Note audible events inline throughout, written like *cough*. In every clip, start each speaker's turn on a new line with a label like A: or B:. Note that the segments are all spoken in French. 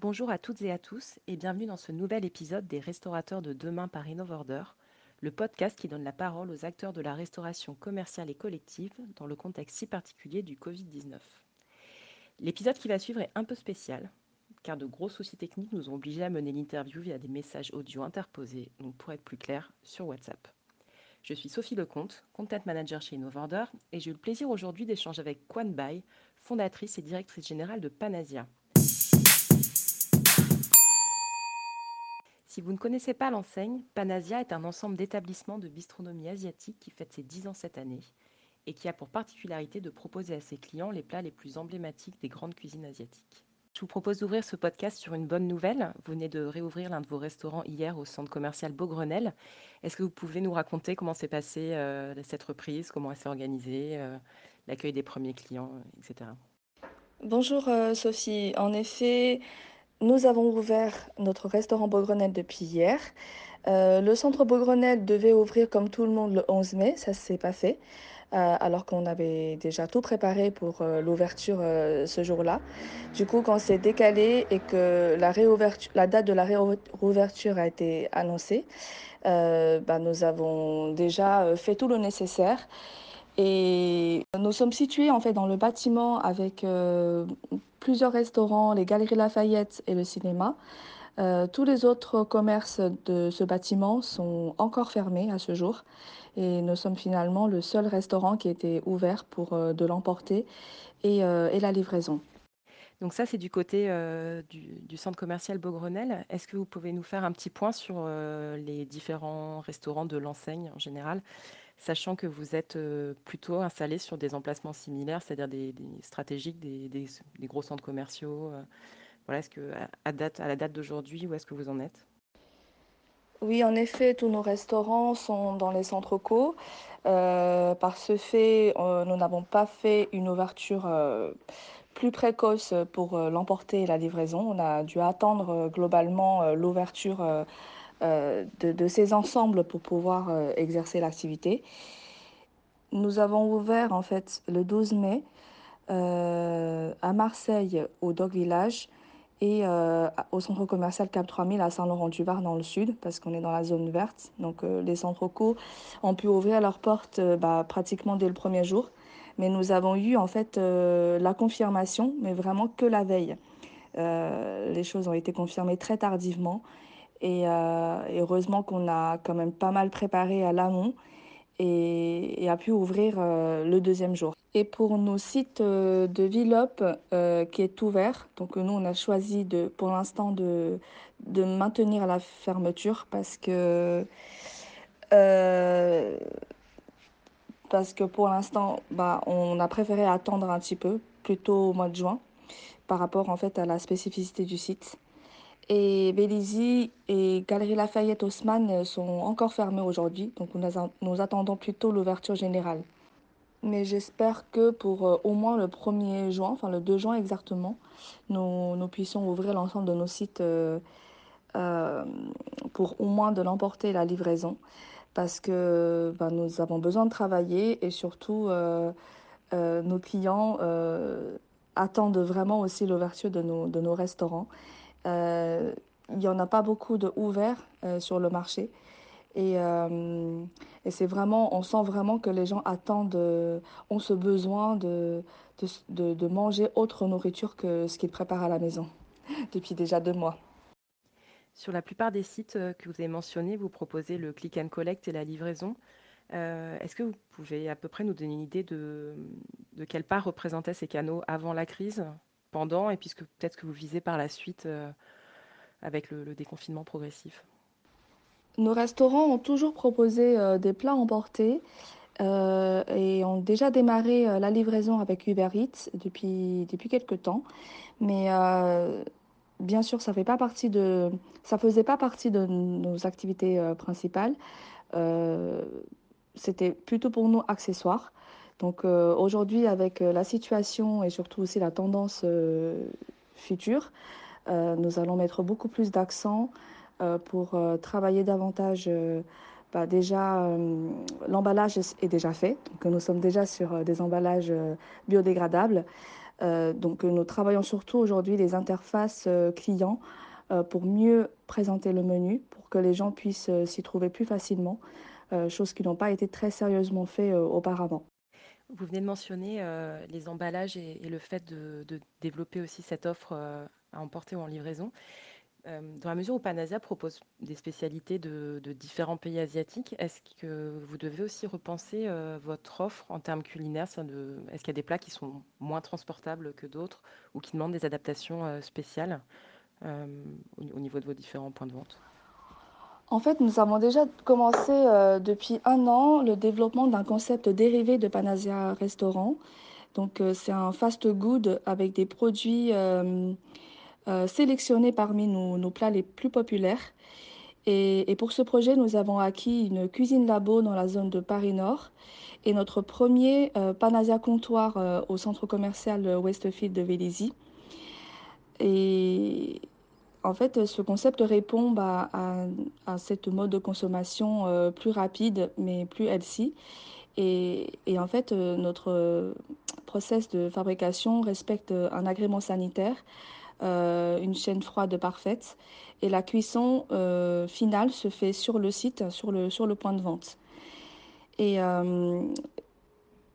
A: Bonjour à toutes et à tous et bienvenue dans ce nouvel épisode des Restaurateurs de demain par InnovOrder, le podcast qui donne la parole aux acteurs de la restauration commerciale et collective dans le contexte si particulier du Covid-19. L'épisode qui va suivre est un peu spécial, car de gros soucis techniques nous ont obligés à mener l'interview via des messages audio interposés, donc pour être plus clair, sur WhatsApp. Je suis Sophie Lecomte, Content Manager chez InnovOrder, et j'ai eu le plaisir aujourd'hui d'échanger avec Kwan Bai, fondatrice et directrice générale de Panasia, Si vous ne connaissez pas l'enseigne, Panasia est un ensemble d'établissements de bistronomie asiatique qui fête ses 10 ans cette année et qui a pour particularité de proposer à ses clients les plats les plus emblématiques des grandes cuisines asiatiques. Je vous propose d'ouvrir ce podcast sur une bonne nouvelle. Vous venez de réouvrir l'un de vos restaurants hier au centre commercial Beaugrenelle. Est-ce que vous pouvez nous raconter comment s'est passée euh, cette reprise, comment elle s'est organisée, euh, l'accueil des premiers clients, etc.
B: Bonjour euh, Sophie. En effet, nous avons ouvert notre restaurant Beaugrenelle depuis hier. Euh, le centre Beaugrenelle devait ouvrir comme tout le monde le 11 mai, ça s'est pas fait, euh, alors qu'on avait déjà tout préparé pour euh, l'ouverture ce jour-là. Du coup, quand c'est décalé et que la, la date de la réouverture a été annoncée, bah, nous avons déjà fait tout le nécessaire. Et nous sommes situés en fait dans le bâtiment avec plusieurs restaurants, les Galeries Lafayette et le cinéma. Euh, tous les autres commerces de ce bâtiment sont encore fermés à ce jour et nous sommes finalement le seul restaurant qui était ouvert pour euh, de l'emporter et, euh, et, la livraison.
A: Donc ça, c'est du côté du, du, centre commercial Beaugrenelle. Est-ce que vous pouvez nous faire un petit point sur les différents restaurants de l'enseigne en général? Sachant que vous êtes plutôt installé sur des emplacements similaires, c'est-à-dire des, stratégiques, des, gros centres commerciaux. voilà, est-ce que à, date, à la date d'aujourd'hui, où est-ce que vous en êtes?
B: Oui, en effet, tous nos restaurants sont dans les centres co. Euh, par ce fait, nous n'avons pas fait une ouverture plus précoce pour l'emporter et la livraison. On a dû attendre globalement l'ouverture euh, de, ces ensembles pour pouvoir euh, exercer l'activité. Nous avons ouvert en fait le 12 mai euh, à Marseille au Dog Village et au centre commercial Cap 3000 à Saint-Laurent-du-Var dans le sud parce qu'on est dans la zone verte. Donc les centres co ont pu ouvrir leurs portes bah, pratiquement dès le premier jour. Mais nous avons eu en fait la confirmation, mais vraiment que la veille. les choses ont été confirmées très tardivement euh, et, heureusement qu'on a quand même pas mal préparé à l'amont et, a pu ouvrir euh, le deuxième jour. Et pour nos sites euh, de Villop qui est ouvert, donc nous on a choisi de, pour l'instant de, de maintenir la fermeture parce que parce que pour l'instant, bah, on a préféré attendre un petit peu, plutôt au mois de juin, par rapport en fait à la spécificité du site. Et Vélizy et Galerie Lafayette Haussmann sont encore fermés aujourd'hui, donc nous, attendons plutôt l'ouverture générale. Mais j'espère que pour euh, au moins le 1er juin, enfin le 2 juin exactement, nous, puissions ouvrir l'ensemble de nos sites euh, euh, pour au moins de l'emporter la livraison. Parce que bah, nous avons besoin de travailler et surtout nos clients attendent vraiment aussi l'ouverture de nos restaurants. Euh, il n'y en a pas beaucoup de ouverts euh, sur le marché. Et, euh, et c'est vraiment, on sent vraiment que les gens attendent, ont ce besoin de, de, de, manger autre nourriture que ce qu'ils préparent à la maison *laughs* depuis déjà deux mois.
A: Sur la plupart des sites que vous avez mentionnés, vous proposez le click and collect et la livraison. Est-ce que vous pouvez à peu près nous donner une idée de, de quelle part représentaient ces canaux avant la crise? Et puisque peut-être que vous visez par la suite euh, avec le, déconfinement progressif
B: Nos restaurants ont toujours proposé euh, des plats emportés euh, et ont déjà démarré la livraison avec Uber Eats depuis, depuis quelques temps. Mais bien sûr, ça fait pas partie de, ça faisait pas partie de nos activités principales. C'était plutôt pour nous accessoires. Donc euh, aujourd'hui, avec euh, la situation et surtout aussi la tendance euh, future, nous allons mettre beaucoup plus d'accent pour travailler davantage. Bah déjà, l'emballage est déjà fait, nous sommes déjà sur des emballages biodégradables. Donc, nous travaillons surtout aujourd'hui les interfaces, clients, pour mieux présenter le menu, pour que les gens puissent, s'y trouver plus facilement, heu, choses qui n'ont pas été très sérieusement fait, auparavant.
A: Vous venez de mentionner, heu, les emballages et le fait de développer aussi cette offre, heu, à emporter ou en livraison. Hem, dans la mesure où Panazia propose des spécialités de différents pays asiatiques, est-ce que vous devez aussi repenser, votre offre en termes culinaires? Est-ce qu'il y a des plats qui sont moins transportables que d'autres ou qui demandent des adaptations, spéciales, au niveau de vos différents points de vente?
B: En fait, nous avons déjà commencé, heu, depuis un an, le développement d'un concept dérivé de Panazia Restaurant. Donc, heu, c'est un fast-food avec des produits, heu, sélectionnés parmi nos plats les plus populaires. Et pour ce projet, nous avons acquis une cuisine labo dans la zone de Paris Nord. Et notre premier er Panazia comptoir, au centre commercial, Westfield de Vélizy. Et en fait, ce concept répond, bah, à à cette mode de consommation, heu, plus rapide mais plus healthy. Et et en fait, heu, notre, process de fabrication respecte, heu, un agrément sanitaire, une chaîne froide parfaite. Et la cuisson, finale se fait sur le site, sur le sur le point de vente. Et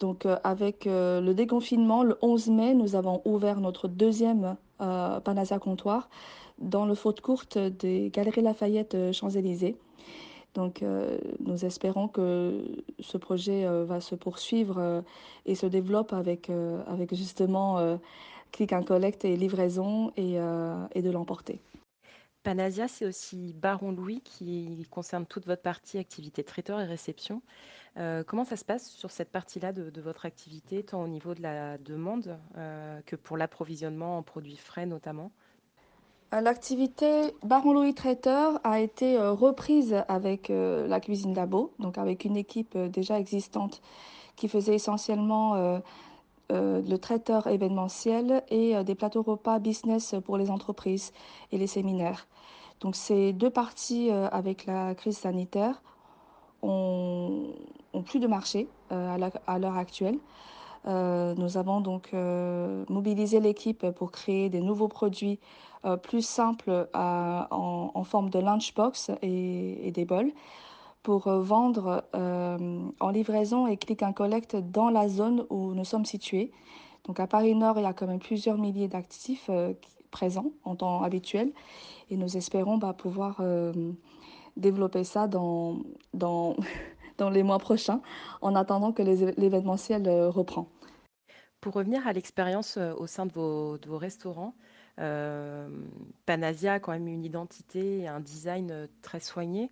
B: donc avec, le déconfinement, le 11 mai, nous avons ouvert notre 2e, heu, Panazia comptoir dans le food court des Galeries Lafayette, heu, Champs-Élysées. Donc heu, nous espérons que ce projet, heu, va se poursuivre, et se développe avec, avec justement, click and collect et livraison et et de l'emporter.
A: Panazia, c'est aussi Baron Louis qui concerne toute votre partie activité traiteur et réception. Heu, comment ça se passe sur cette partie-là de votre activité, tant au niveau de la demande, heu, que pour l'approvisionnement en produits frais notamment?
B: Heu, l'activité Baron Louis traiteur a été, reprise avec, la cuisine labo, donc avec une équipe, déjà existante qui faisait essentiellement, heu, le traiteur événementiel et heu, des plateaux repas business pour les entreprises et les séminaires. Donc ces 2 parties, heu, avec la crise sanitaire ont plus de marché, à l'heure actuelle. Nous avons donc, mobilisé l'équipe pour créer des nouveaux produits, plus simples en forme de lunchbox et des bols pour, heu, vendre, hem, en livraison et click and collect dans la zone où nous sommes situés. Donc à Paris Nord, il y a quand même plusieurs milliers d'actifs, qui présents en temps habituel et nous espérons, bah, pouvoir, développer ça dans dans *laughs* dans les mois prochains en attendant que l'événementiel, reprend.
A: Pour revenir à l'expérience, au sein de vos restaurants, hem, Panazia a quand même une identité et un design, très soigné.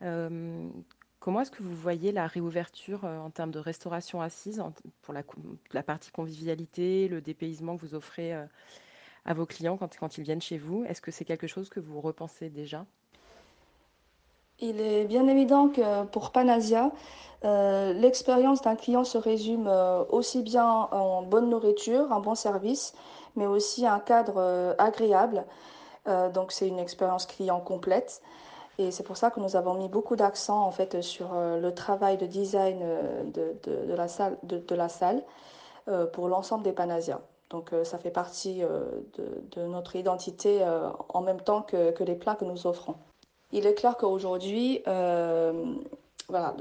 A: Hem, comment est-ce que vous voyez la réouverture, heu, en termes de restauration assise, pour la partie convivialité, le dépaysement que vous offrez, heu, à vos clients quand ils viennent chez vous? Est-ce que c'est quelque chose que vous repensez déjà?
B: Il est bien évident que pour Panazia, heu, l'expérience d'un client se résume, aussi bien en bonne nourriture, un bon service, mais aussi un cadre, agréable. Donc c'est une expérience client complète et c'est pour ça que nous avons mis beaucoup d'accent en fait, sur, heu, le travail de design, heu, de la salle heu, pour l'ensemble des Panasias. Donc ça fait partie, de notre identité, en même temps que que les plats que nous offrons. Il est clair qu'aujourd'hui, voilà,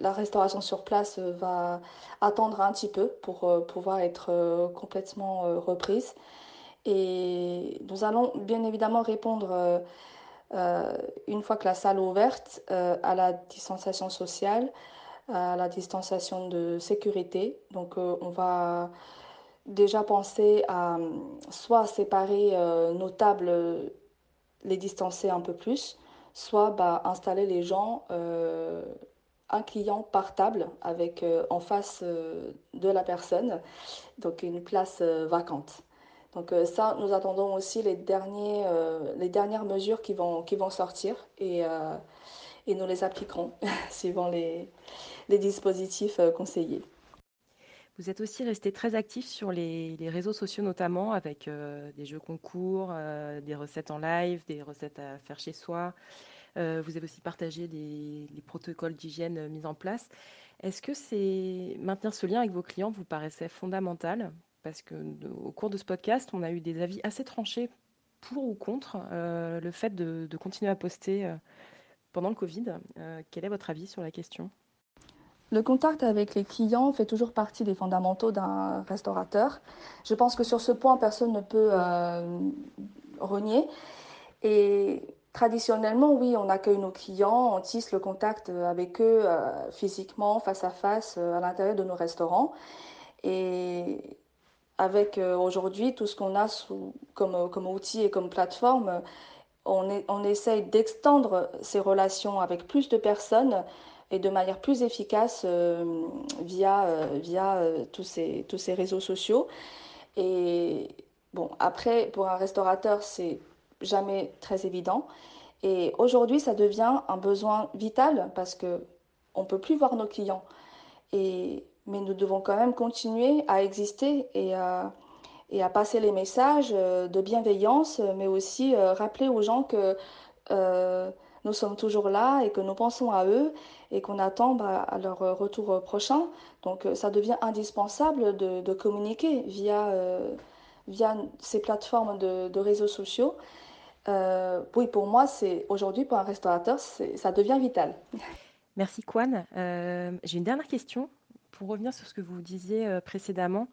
B: la restauration sur place, va attendre un petit peu pour, pouvoir être, complètement, reprise et nous allons bien évidemment répondre, heu, une fois que la salle est ouverte, heu, à la distanciation sociale, à la distanciation de sécurité. Donc heu, on va déjà penser à, soit séparer, nos tables, les distancer un peu plus, soit, bah, installer les gens, un client par table avec, en face, de la personne, donc une place, vacante. Donc heu, ça, nous attendons aussi les derniers, heu, les dernières mesures qui vont qui vont sortir et heu et nous les appliquerons *laughs* suivant les les dispositifs, conseillés.
A: Vous êtes aussi resté très actif sur les réseaux sociaux notamment avec, des jeux concours, des recettes en live, des recettes à faire chez soi. Vous avez aussi partagé les protocoles d'hygiène, mis en place. Est-ce que c'est maintenir ce lien avec vos clients vous paraissait fondamental parce que au cours de ce podcast, on a eu des avis assez tranchés pour ou contre le fait de, continuer à poster pendant le Covid. quel est votre avis sur la question?
B: Le contact avec les clients fait toujours partie des fondamentaux d'un restaurateur. Je pense que sur ce point, personne ne peut euh, renier. Et traditionnellement, oui, on accueille nos clients, on tisse le contact avec eux euh, physiquement, face à face, euh, à l'intérieur de nos restaurants. Et avec euh, aujourd'hui tout ce qu'on a sous, comme, comme outil et comme plateforme, on, est, on essaye d'extendre ces relations avec plus de personnes et de manière plus efficace euh, via, euh, via euh, tous, ces, tous ces réseaux sociaux. Et bon, après, pour un restaurateur, c'est jamais très évident. Et aujourd'hui, ça devient un besoin vital parce que on peut plus voir nos clients. Et, mais nous devons quand même continuer à exister et à, passer les messages de bienveillance, mais aussi rappeler aux gens que nous sommes toujours là et que nous pensons à eux et qu'on attend bah, à leur retour prochain. Donc euh, ça devient indispensable de, communiquer via, euh, via ces plateformes de, réseaux sociaux. Euh, oui, pour moi, c'est aujourd'hui pour un restaurateur, ça devient vital.
A: Merci Kwan. Euh, J'ai une dernière question pour revenir sur ce que vous disiez précédemment.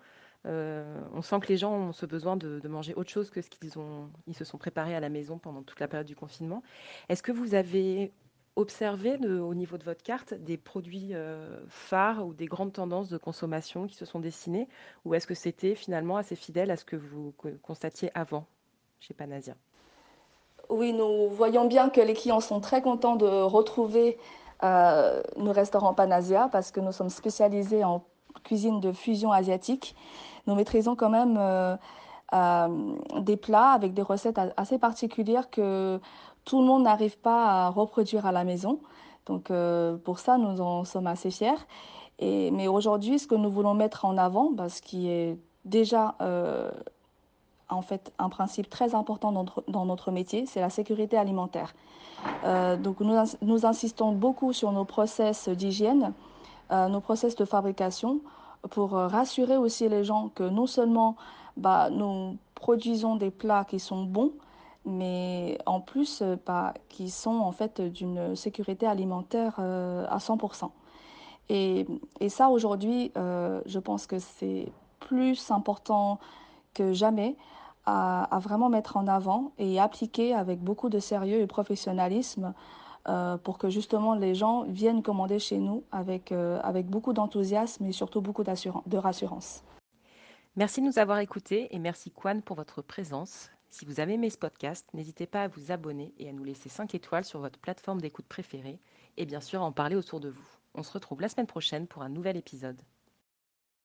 A: Euh, on sent que les gens ont ce besoin de, manger autre chose que ce qu'ils ont, ils se sont préparés à la maison pendant toute la période du confinement. Est-ce que vous avez observé au niveau de votre carte des produits euh, phares ou des grandes tendances de consommation qui se sont dessinées ou est-ce que c'était finalement assez fidèle à ce que vous constatiez avant chez Panasia
B: Oui, nous voyons bien que les clients sont très contents de retrouver euh, nos restaurants Panasia parce que nous sommes spécialisés en cuisine de fusion asiatique nous maîtrisons quand même euh, euh, des plats avec des recettes assez particulières que tout le monde n'arrive pas à reproduire à la maison. Donc euh, pour ça, nous en sommes assez fiers. Et, mais aujourd'hui, ce que nous voulons mettre en avant, bah, ce qui est déjà en fait un principe très important dans notre, métier, c'est la sécurité alimentaire. Euh, donc nous, insistons beaucoup sur nos process d'hygiène, euh, nos process de fabrication, pour euh, rassurer aussi les gens que non seulement bah, nous produisons des plats qui sont bons, mais en plus bah, qui sont en fait d'une sécurité alimentaire à 100%. Et, ça aujourd'hui, je pense que c'est plus important que jamais à, vraiment mettre en avant et appliquer avec beaucoup de sérieux et professionnalisme euh, pour que justement les gens viennent commander chez nous avec, euh, avec beaucoup d'enthousiasme et surtout beaucoup de rassurance.
A: Merci de nous avoir écoutés et merci Kwan pour votre présence. Si vous avez aimé ce podcast, n'hésitez pas à vous abonner et à nous laisser 5 étoiles sur votre plateforme d'écoute préférée et bien sûr à en parler autour de vous. On se retrouve la semaine prochaine pour un nouvel épisode.